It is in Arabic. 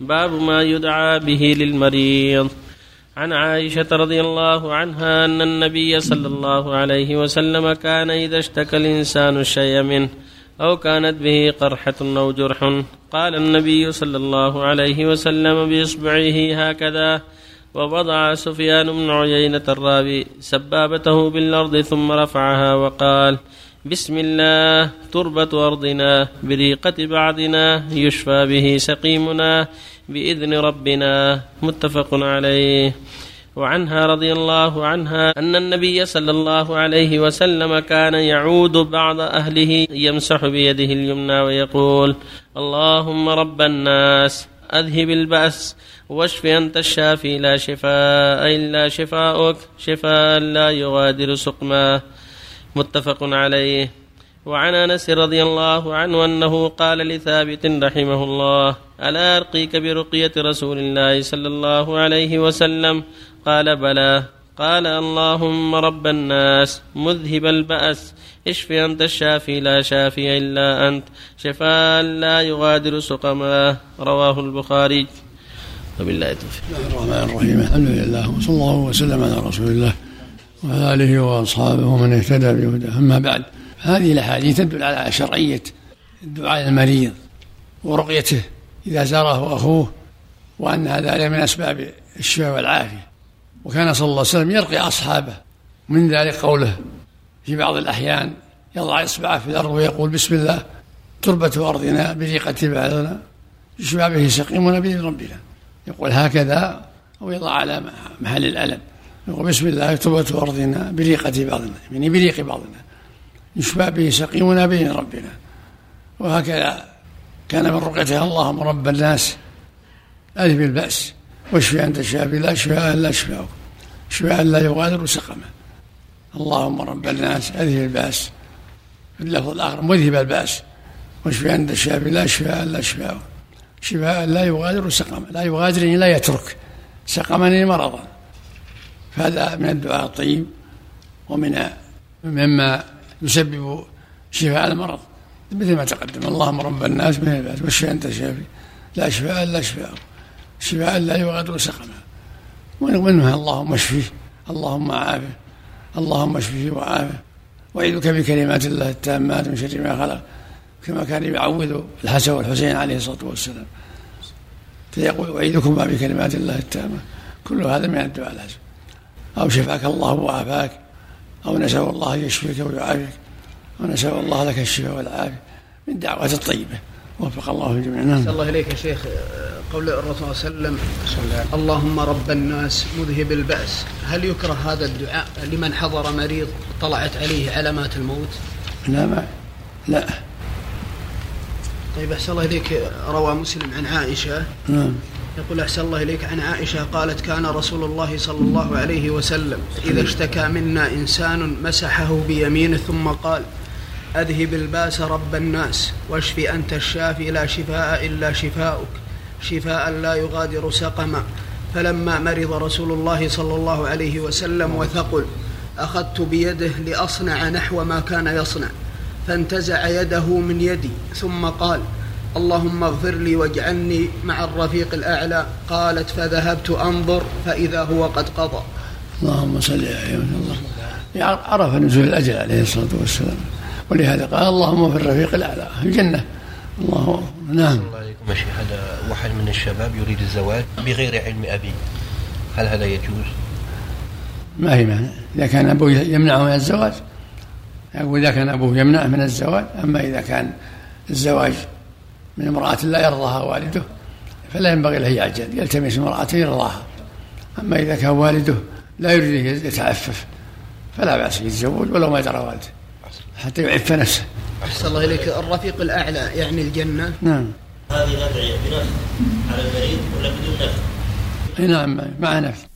باب ما يدعى به للمريض. عن عائشة رضي الله عنها أن النبي صلى الله عليه وسلم كان إذا اشتكى الإنسان الشيء منه أو كانت به قرحة أو جرح قال النبي صلى الله عليه وسلم بإصبعه هكذا ووضع سفيان بن عيينة الرابي سبابته بالأرض ثم رفعها وقال بسم الله تربة أرضنا بريقة بعضنا يشفى به سقيمنا بإذن ربنا متفق عليه. وعنها رضي الله عنها أن النبي صلى الله عليه وسلم كان يعود بعض أهله يمسح بيده اليمنى ويقول اللهم رب الناس أذهب البأس واشف أنت الشافي لا شفاء إلا شفاؤك شفاء لا يغادر سقما. متفق عليه. وعن أنس رضي الله عنه أنه قال لثابت رحمه الله ألا أرقيك برقية رسول الله صلى الله عليه وسلم؟ قال بلى. قال اللهم رب الناس مذهب البأس اشف أنت الشافي لا شافي إلا أنت شفاء لا يغادر سقما. رواه البخاري. وبالله التوفيق. بسم الله الرحمن الرحيم. الحمد لله وصلى الله وسلم على رسول الله. وعلى آله وأصحابه ومن اهتدى بهداه. أما بعد هذه الأحاديث تدل على شرعية الدعاء للمريض ورقيته إذا زاره أخوه وأن هذا من أسباب الشفاء والعافية. وكان صلى الله عليه وسلم يرقي أصحابه. من ذلك قوله في بعض الأحيان يضع إصبعه في الأرض ويقول بسم الله تربة أرضنا بريقة بعضنا يشفى به سقيمنا بإذن ربنا. يقول هكذا أو يضع على محل الألم. يقول بسم الله تربة أرضنا بريقة بعضنا يعني بريق بعضنا. يشفى به سقيمنا بإذن ربنا. وهكذا كان من رقيتها اللهم رب الناس. أذهب البأس واشفي أنت الشافي لا شفاء إلا شفاؤك شفاء لا يغادر سقما. اللهم رب الناس أذهب البأس في اللفظ الآخر مذهب البأس. واشفي أنت الشافي لا شفاء إلا شفاؤك شفاء لا يغادر سقما. لا يغادر لا يترك. سقما مرضا. فهذا من الدعاء الطيب ومن مما يسبب شفاء المرض مثل ما تقدم. اللهم رب الناس من الباس واشفي أنت الشافي لا شفاء إلا شفاء شفاء لا يغادر سقما. ومنها اللهم اشفيه اللهم عافه اللهم اشفيه وعافه واعيذك بكلمات الله التامات من شر ما خلق كما كان يعوذ الحسن والحسين عليه الصلاة والسلام. فيقول اعيذكما بكلمات الله التامة. كل هذا من الدعاء لازم أو شفاك الله وعافاك أو نسأل الله أن يشفيك ويعافيك ونسأل الله لك الشفاء والعافية. من دعوات الطيبة. وفق الله الجميع نعم. الله إليك يا شيخ. قول الرسول صلى الله عليه وسلم اللهم رب الناس مذهب البأس. هل يكره هذا الدعاء لمن حضر مريض طلعت عليه علامات الموت؟ لا ما لا. طيب أحسن الله إليك. روى مسلم عن عائشة. نعم. يقول أحسن الله إليك عن عائشة قالت كان رسول الله صلى الله عليه وسلم إذا اشتكى منا إنسان مسحه بيمينه ثم قال أذهب الباس رب الناس واشف أنت الشافي لا شفاء إلا شفاؤك شفاء لا يغادر سقما فلما مرض رسول الله صلى الله عليه وسلم وثقل أخذت بيده لأصنع نحو ما كان يصنع فانتزع يده من يدي ثم قال اللهم اغفر لي واجعلني مع الرفيق الأعلى. قالت فذهبت أنظر فإذا هو قد قضى. اللهم صل عليه وسلم عرف نزول الأجل عليه الصلاة والسلام. ولهذا قال اللهم في الرفيق الأعلى في الجنة. الله نعم. الله عليكم يا شيخ. هذا واحد من الشباب يريد الزواج بغير علم أبيه. هل هذا يجوز؟ ما هي معنى؟ إذا كان أبوه يمنعه من الزواج أقول إذا كان أبوه يمنعه من الزواج أما إذا كان الزواج من امرأة لا يرضاها والده فلا ينبغي له يعجل يلتمس امرأة يرضاها. أما إذا كان والده لا يريد أن يتعفف فلا بأس يتزوج ولو ما درى والده حتى يعف نفسه. أحسن الله إليك. الرفيق الأعلى يعني الجنة. نعم. هذه الأدعية بنفس على المريض ولا بدون نفس؟ نعم مع نفس.